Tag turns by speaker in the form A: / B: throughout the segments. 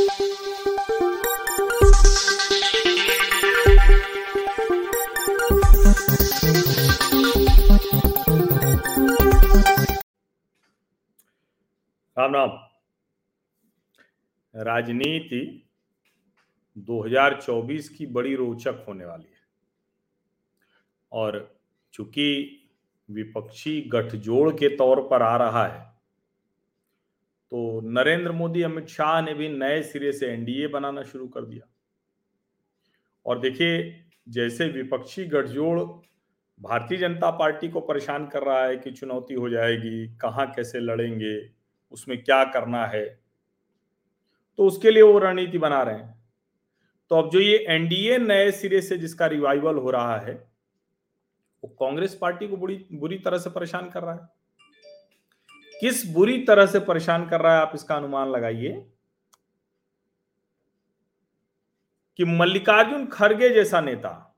A: राम राम। राजनीति 2024 की बड़ी रोचक होने वाली है। और चूँकि विपक्षी गठजोड़ के तौर पर आ रहा है तो नरेंद्र मोदी, अमित शाह ने भी नए सिरे से एनडीए बनाना शुरू कर दिया। और देखिए, जैसे विपक्षी गठजोड़ भारतीय जनता पार्टी को परेशान कर रहा है कि चुनौती हो जाएगी, कहाँ कैसे लड़ेंगे, उसमें क्या करना है तो उसके लिए वो रणनीति बना रहे हैं। तो अब जो ये एनडीए नए सिरे से जिसका रिवाइवल हो रहा है, वो कांग्रेस पार्टी को बुरी बुरी तरह से परेशान कर रहा है। किस बुरी तरह से परेशान कर रहा है आप इसका अनुमान लगाइए? कि मल्लिकार्जुन खड़गे जैसा नेता,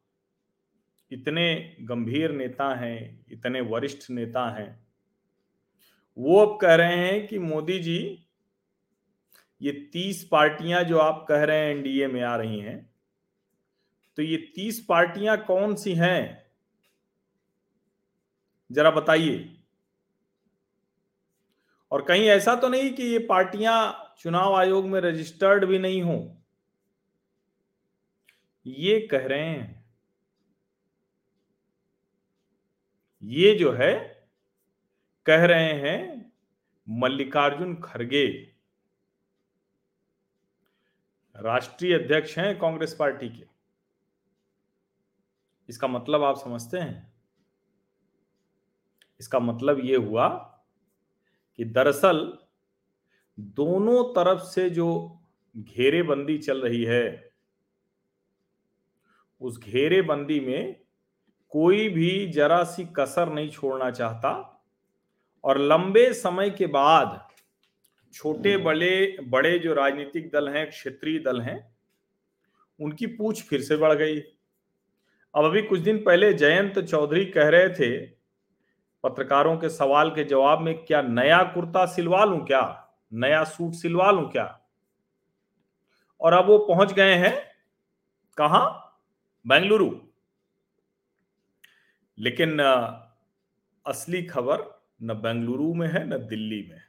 A: इतने गंभीर नेता हैं, इतने वरिष्ठ नेता हैं, वो अब कह रहे हैं कि मोदी जी, ये तीस पार्टियाँ जो आप कह रहे हैं एनडीए में आ रही हैं तो ये तीस पार्टियाँ कौन सी हैं? जरा बताइए। और कहीं ऐसा तो नहीं कि ये पार्टियाँ चुनाव आयोग में रजिस्टर्ड भी नहीं हो। ये कह रहे हैं। ये जो है, कह रहे हैं मल्लिकार्जुन खड़गे। राष्ट्रीय अध्यक्ष हैं कांग्रेस पार्टी के। इसका मतलब आप समझते हैं? इसका मतलब यह हुआ कि दरअसल दोनों तरफ़ से जो घेरेबंदी चल रही है उस घेरेबंदी में कोई भी जरा सी कसर नहीं छोड़ना चाहता और लंबे समय के बाद छोटे बड़े बड़े जो राजनीतिक दल हैं क्षेत्रीय दल हैं उनकी पूछ फिर से बढ़ गई। अब अभी कुछ दिन पहले जयंत चौधरी कह रहे थे पत्रकारों के सवाल के जवाब में, क्या नया कुर्ता सिलवा लूँ क्या? नया सूट सिलवा लूँ क्या? और अब वो पहुँच गए हैं, कहा? बेंगलुरु। लेकिन असली खबर न बेंगलुरु में है, न दिल्ली में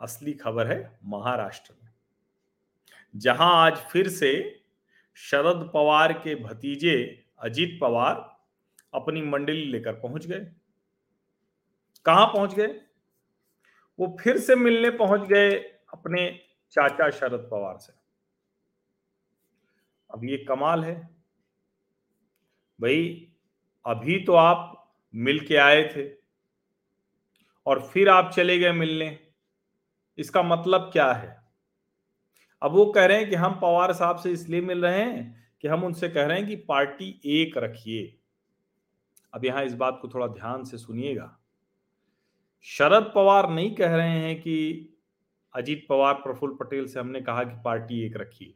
A: असली खबर है महाराष्ट्र में। जहाँ आज फिर से शरद पवार के भतीजे अजीत पवार अपनी मंडली लेकर पहुँच गए। कहाँ पहुँच गए? वो फिर से मिलने पहुँच गए अपने चाचा शरद पवार से। अब ये कमाल है। भाई, अभी तो आप मिल के आए थे और फिर आप चले गए मिलने। इसका मतलब क्या है? अब वो कह रहे हैं कि हम पवार साहब से इसलिए मिल रहे हैं कि हम उनसे कह रहे हैं कि पार्टी एक रखिए। अब यहाँ इस बात को थोड़ा ध्यान से सुनिएगा। शरद पवार नहीं कह रहे हैं कि अजीत पवार, प्रफुल्ल पटेल से हमने कहा कि पार्टी एक रखिए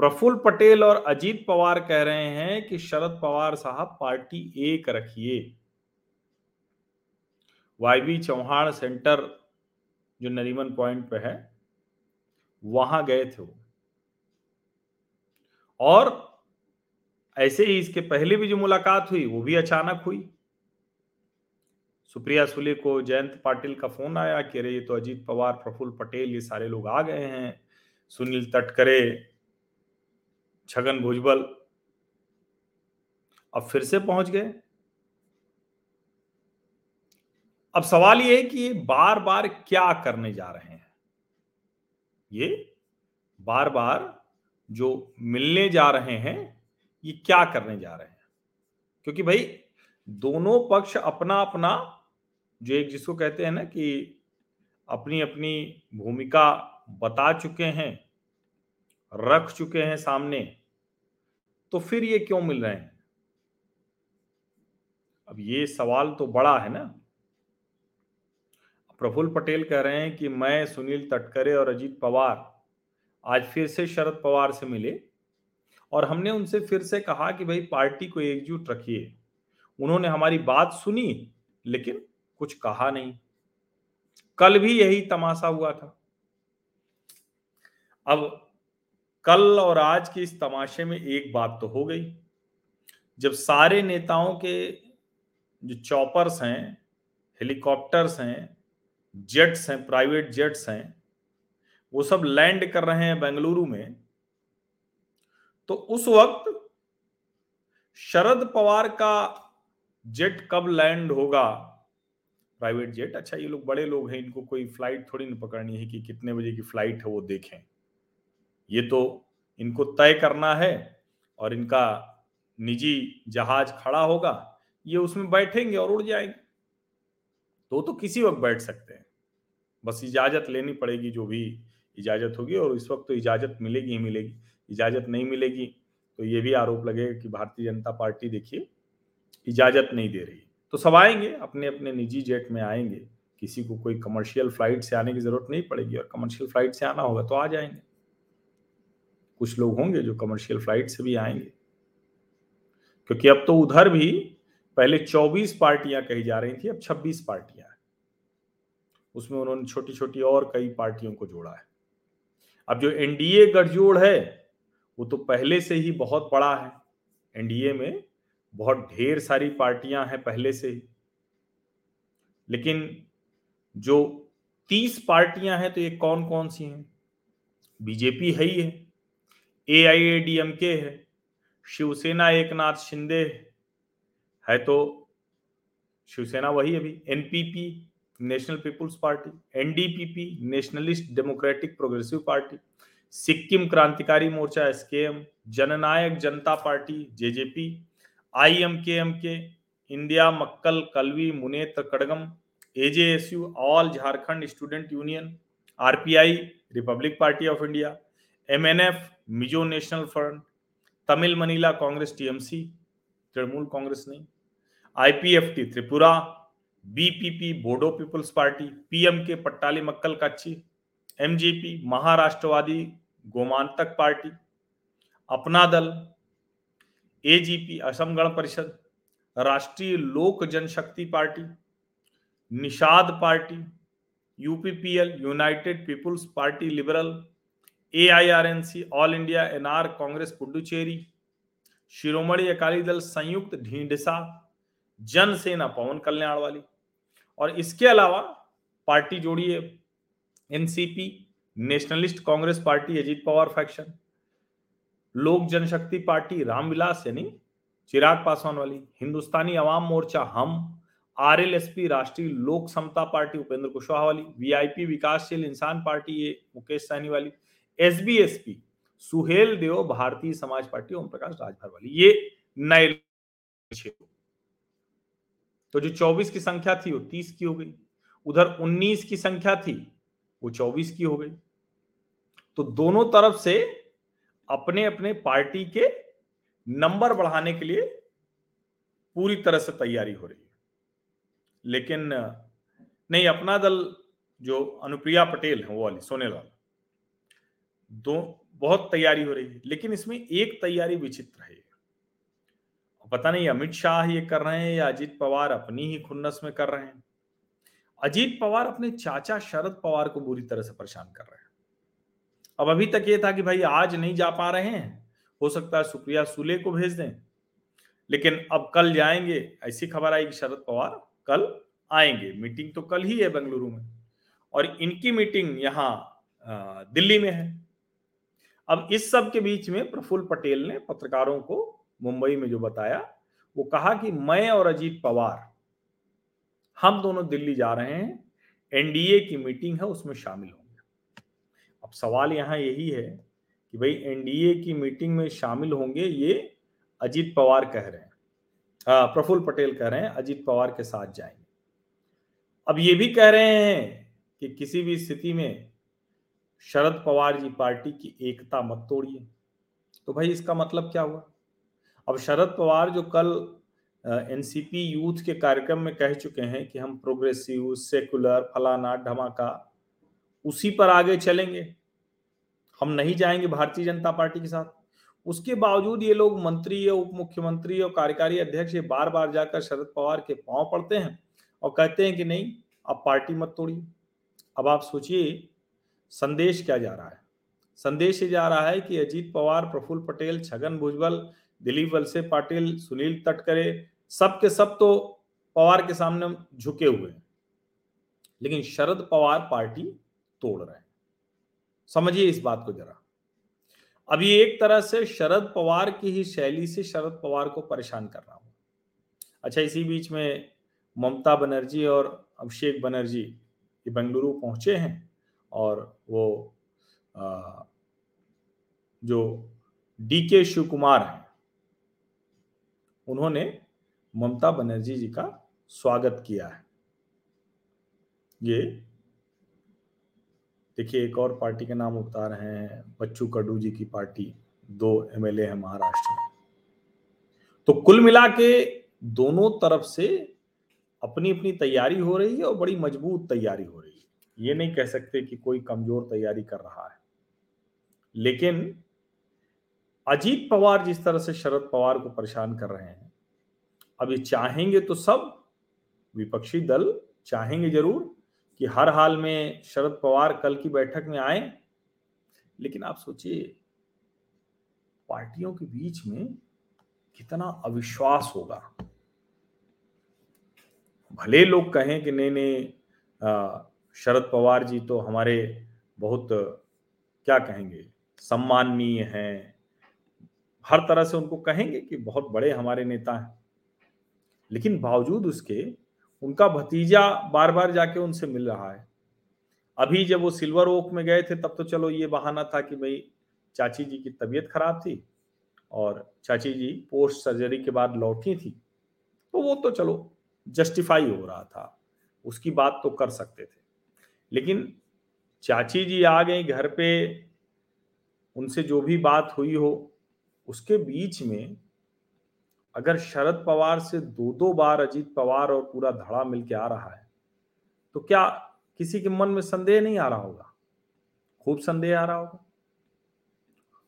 A: प्रफुल्ल पटेल और अजीत पवार कह रहे हैं कि शरद पवार साहब पार्टी एक रखिए। वाईबी चौहान सेंटर जो नरीमन पॉइंट पे है, वहाँ गए थे वो। और ऐसे ही इसके पहले भी जो मुलाकात हुई, वो भी अचानक हुई। सुप्रिया सुले को जयंत पाटिल का फ़ोन आया कि अरे, ये तो अजीत पवार, प्रफुल्ल पटेल, ये सारे लोग आ गए हैं। सुनील तटकरे, छगन भुजबल अब फिर से पहुँच गए। अब सवाल ये है कि ये बार बार क्या करने जा रहे हैं? ये बार बार जो मिलने जा रहे हैं, ये क्या करने जा रहे हैं? क्योंकि भाई, दोनों पक्ष अपना अपना जो एक जिसको कहते हैं ना कि अपनी अपनी भूमिका बता चुके हैं, रख चुके हैं सामने तो फिर ये क्यों मिल रहे हैं? अब ये सवाल तो बड़ा है ना। प्रफुल्ल पटेल कह रहे हैं कि मैं सुनील तटकरे और अजीत पवार आज फिर से शरद पवार से मिले और हमने उनसे फिर से कहा कि भाई पार्टी को एकजुट रखिए। उन्होंने हमारी बात सुनी, लेकिन कुछ कहा नहीं। कल भी यही तमाशा हुआ था। अब कल और आज के इस तमाशे में एक बात तो हो गई। जब सारे नेताओं के जो चॉपर्स हैं, हेलीकॉप्टर्स हैं, जेट्स हैं, प्राइवेट जेट्स हैं, वो सब लैंड कर रहे हैं बेंगलुरु में तो उस वक्त शरद पवार का जेट कब लैंड होगा? Private jet. अच्छा ये लोग बड़े लोग हैं, इनको कोई फ़्लाइट थोड़ी ना पकड़नी है कि कितने बजे की फ़्लाइट है वो देखें। ये तो इनको तय करना है और इनका निजी जहाज़ खड़ा होगा, ये उसमें बैठेंगे और उड़ जाएँगे। तो तो किसी वक्त बैठ सकते हैं। बस इजाज़त लेनी पड़ेगी, जो भी इजाज़त होगी और इस वक्त तो इजाज़त मिलेगी ही मिलेगी। इजाज़त नहीं मिलेगी तो ये भी आरोप लगेगा कि भारतीय जनता पार्टी देखिए, इजाज़त नहीं दे रही तो सब आएँगे अपने अपने निजी जेट में आएँगे। किसी को कोई कमर्शियल फ़्लाइट से आने की ज़रूरत नहीं पड़ेगी और कमर्शियल फ़्लाइट से आना होगा तो आ जाएँगे। कुछ लोग होंगे जो कमर्शियल फ़्लाइट से भी आएँगे। क्योंकि अब तो उधर भी पहले 24 पार्टियाँ कही जा रही थी, अब 26 पार्टियाँ हैं। उसमें उन्होंने छोटी छोटी और कई पार्टियों को जोड़ा है। अब जो एनडीए गठजोड़ है, वो तो पहले से ही बहुत बड़ा है। एनडीए में बहुत ढेर सारी पार्टियाँ हैं पहले से। ही लेकिन जो तीस पार्टियाँ हैं तो ये कौन कौन सी हैं? बीजेपी है ही है ए आई ए डी एम के है, शिवसेना एक नाथ शिंदे है तो शिवसेना वही अभी NPP national people's party NDPP nationalist democratic progressive party Sikkim Krantikari Morcha SKM Jannayak Janta party JJP IMKMK India Makkal Kalvi Munnetra Kazhagam AJSU all Jharkhand student union RPI republic party of India MNF Mizo national front Tamil Maanila congress TMC Trinamool congress नहीं IPFT Tripura BPP Bodo people's party PM के पट्टाली मक्कल कच्ची MGP Maharashtrawadi Gomantak party अपना दल AGP Assam Gana Parishad, Rashtriya Lok Janshakti party, Nishad party UPPL united people's party liberal AIRNC all India NR congress Puducherry Shiromani Akali Dal Sanyukt Dhindsa Jana Sena पवन कल्याण वाली और इसके अलावा party जोड़ी है NCP nationalist congress party Ajit Pawar faction Lok Janshakti party Ramvilas यानी चिराग पासवान वाली, हिंदुस्तानी अवाम मोर्चा, हम, RLSP राष्ट्रीय लोक समता पार्टी उपेंद्र कुशवाहा वाली, वीआईपी विकासशील इंसान पार्टी ये मुकेश सहनी वाली, एसबीएसपी सुहेल देव भारतीय समाज पार्टी ओम प्रकाश राजभर वाली, ये नए तो जो 24 की संख्या थी वो 30 की हो गई, उधर 19 की संख्या थी वो 24 की हो गई। तो दोनों तरफ़ से अपने अपने पार्टी के नंबर बढ़ाने के लिए पूरी तरह से तैयारी हो रही है। लेकिन, नहीं, अपना दल जो अनुप्रिया पटेल है, वो वाली, सोनेलाल, दो, बहुत तैयारी हो रही है। लेकिन इसमें एक तैयारी विचित्र है। पता नहीं, अमित शाह ये कर रहे हैं या अजीत पवार अपनी ही खुन्नस में कर रहे हैं? अजीत पवार अपने चाचा शरद पवार को बुरी तरह से परेशान कर रहे हैं। अब अभी तक ये था कि भाई आज नहीं जा पा रहे हैं, हो सकता है सुप्रिया सुले को भेज दें। लेकिन अब कल जाएँगे, ऐसी खबर आई कि शरद पवार कल आएँगे। मीटिंग तो कल ही है बेंगलुरु में, और इनकी मीटिंग यहाँ दिल्ली में है। अब इस सब के बीच में प्रफुल्ल पटेल ने पत्रकारों को मुंबई में जो बताया, वो कहा कि मैं और अजीत पवार, हम दोनों दिल्ली जा रहे हैं, एनडीए की मीटिंग है, उसमें शामिल होंगे। अब सवाल यहाँ यही है कि भाई एनडीए की मीटिंग में शामिल होंगे ये अजीत पवार कह रहे हैं। प्रफुल्ल पटेल कह रहे हैं, अजीत पवार के साथ जाएँगे। अब ये भी कह रहे हैं कि किसी भी स्थिति में शरद पवार जी पार्टी की एकता मत तोड़िए। तो भाई इसका मतलब क्या हुआ? अब शरद पवार जो कल एनसीपी यूथ के कार्यक्रम में कह चुके हैं कि हम प्रोग्रेसिव सेकुलर फलाना, धमाका, उसी पर आगे चलेंगे। हम नहीं जाएँगे भारतीय जनता पार्टी के साथ। उसके बावजूद ये लोग मंत्री या उप मुख्यमंत्री और कार्यकारी अध्यक्ष बार बार जाकर शरद पवार के पाँव पड़ते हैं और कहते हैं कि नहीं, अब पार्टी मत तोड़िए। अब आप सोचिए, संदेश क्या जा रहा है? संदेश ये जा रहा है कि अजीत पवार, प्रफुल्ल पटेल, छगन भुजबल, दिलीप वलसे पाटिल, सुनील तटकरे, सब के सब तो पवार के सामने झुके हुए हैं। लेकिन शरद पवार पार्टी तोड़ रहे हैं। समझिए इस बात को जरा। अभी एक तरह से शरद पवार की ही शैली से शरद पवार को परेशान कर रहा हूँ। अच्छा इसी बीच में ममता बनर्जी और अभिषेक बनर्जी ये बेंगलुरु पहुँचे हैं और वो आ, जो डी के शिव कुमार हैं उन्होंने ममता बनर्जी जी का स्वागत किया है। ये देखिए, एक और पार्टी के नाम उठा रहे हैं, बच्चू कडू जी की पार्टी, दो एमएलए हैं महाराष्ट्र में। तो कुल मिला के दोनों तरफ़ से अपनी अपनी तैयारी हो रही है और बड़ी मज़बूत तैयारी हो रही है। ये नहीं कह सकते कि कोई कमज़ोर तैयारी कर रहा है। लेकिन अजीत पवार जिस तरह से शरद पवार को परेशान कर रहे हैं अभी चाहेंगे तो सब विपक्षी दल चाहेंगे ज़रूर कि हर हाल में शरद पवार कल की बैठक में आए। लेकिन आप सोचिए, पार्टियों के बीच में कितना अविश्वास होगा। भले लोग कहें कि नहीं नहीं शरद पवार जी तो हमारे बहुत, क्या कहेंगे, सम्माननीय हैं। हर तरह से उनको कहेंगे कि बहुत बड़े हमारे नेता हैं। लेकिन बावजूद उसके उनका भतीजा बार बार जाके उनसे मिल रहा है। अभी जब वो सिल्वर ओक में गए थे, तब तो चलो ये बहाना था कि भाई, चाची जी की तबीयत खराब थी और चाची जी पोस्ट सर्जरी के बाद लौटी थी तो वो तो चलो जस्टिफाई हो रहा था, उसकी बात तो कर सकते थे। लेकिन चाची जी आ गई घर पे, उनसे जो भी बात हुई हो, उसके बीच में अगर शरद पवार से दो दो बार अजीत पवार और पूरा धड़ा मिलके आ रहा है तो क्या किसी के मन में संदेह नहीं आ रहा होगा? खूब संदेह आ रहा होगा।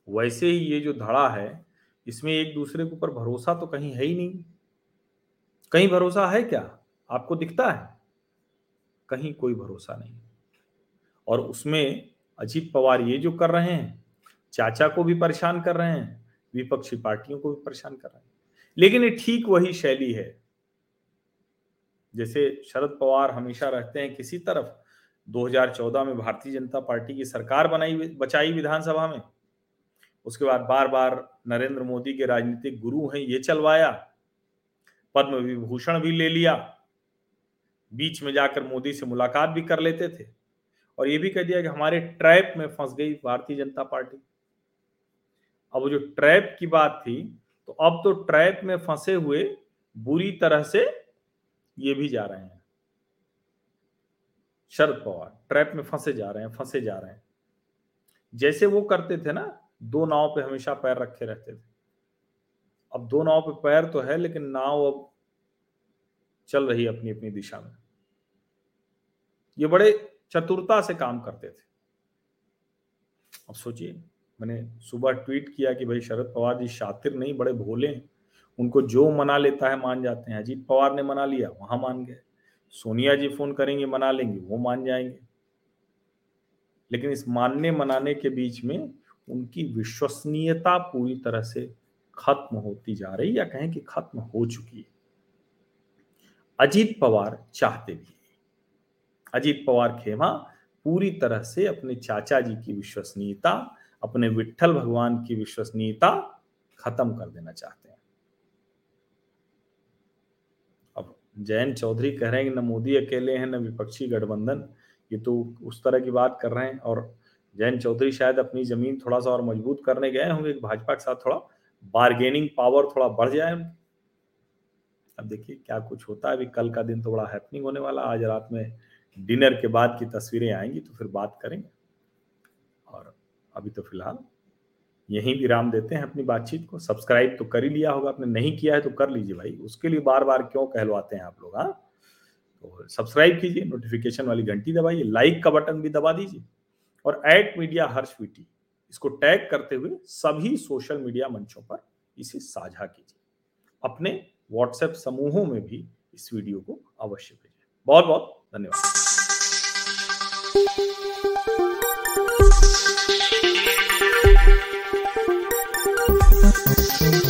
A: वैसे ही ये जो धड़ा है, इसमें एक दूसरे के ऊपर भरोसा तो कहीं है ही नहीं। कहीं भरोसा है क्या? आपको दिखता है? कहीं कोई भरोसा नहीं। और उसमें अजीत पवार ये जो कर रहे हैं, चाचा को भी परेशान कर रहे हैं, विपक्षी पार्टियों को भी परेशान कर रहे हैं। लेकिन ये ठीक वही शैली है। जैसे शरद पवार हमेशा रहते हैं किसी तरफ़। 2014 में भारतीय जनता पार्टी की सरकार बनाई बचाई विधानसभा में। उसके बाद बार बार नरेंद्र मोदी के राजनीतिक गुरु हैं, ये चलवाया। पद्म विभूषण भी ले लिया। बीच में जाकर मोदी से मुलाकात भी कर लेते थे। और ये भी कह दिया कि हमारे ट्रैप में फंस गई भारतीय जनता पार्टी। अब वो जो ट्रैप की बात थी तो अब तो ट्रैप में फंसे हुए बुरी तरह से ये भी जा रहे हैं। शरद पवार ट्रैप में फंसे जा रहे हैं, फंसे जा रहे हैं। जैसे वो करते थे ना, दो नाव पे हमेशा पैर रखे रहते थे। अब दो नाव पे पैर तो है, लेकिन नाव अब चल रही अपनी अपनी दिशा में। ये बड़े चतुरता से काम करते थे। अब सोचिए। मैंने सुबह ट्वीट किया कि भाई शरद पवार जी शातिर नहीं, बड़े भोले हैं। उनको जो मना लेता है, मान जाते हैं। अजीत पवार ने मना लिया, वहाँ मान गए। सोनिया जी फ़ोन करेंगे, मना लेंगे, वो मान जाएँगे। लेकिन इस मानने मनाने के बीच में उनकी विश्वसनीयता पूरी तरह से खत्म होती जा रही या कहें कि खत्म हो चुकी है। अजीत पवार चाहते भी अजीत पवार खेमा पूरी तरह से अपने चाचा जी की विश्वसनीयता अपने विठल भगवान की विश्वसनीयता खत्म कर देना चाहते हैं। अब जयंत चौधरी कह रहे हैं कि न मोदी अकेले हैं, न विपक्षी गठबंधन। ये तो उस तरह की बात कर रहे हैं और जयंत चौधरी शायद अपनी ज़मीन थोड़ा सा और मज़बूत करने गए होंगे भाजपा के साथ थोड़ा बार्गेनिंग पावर थोड़ा बढ़ जाए अब देखिए क्या कुछ होता है, अभी कल का दिन तो बड़ा हैपनिंग होने वाला आज रात में डिनर के बाद की तस्वीरें आएँगी तो फिर बात करेंगे। अभी तो फ़िलहाल। यहीं विराम देते हैं अपनी बातचीत को। सब्सक्राइब तो कर ही लिया होगा, आपने नहीं किया है तो कर लीजिए भाई। उसके लिए बार बार क्यों कहलवाते हैं आप लोग हाँ? तो सब्सक्राइब कीजिए नोटिफिकेशन वाली घंटी दबाइए लाइक का बटन भी दबा दीजिए और एट मीडिया हर्ष वीटी इसको टैग करते हुए सभी सोशल मीडिया मंचों पर इसे साझा कीजिए। अपने व्हाट्सएप समूहों में भी इस वीडियो को अवश्य भेजें। बहुत बहुत धन्यवाद।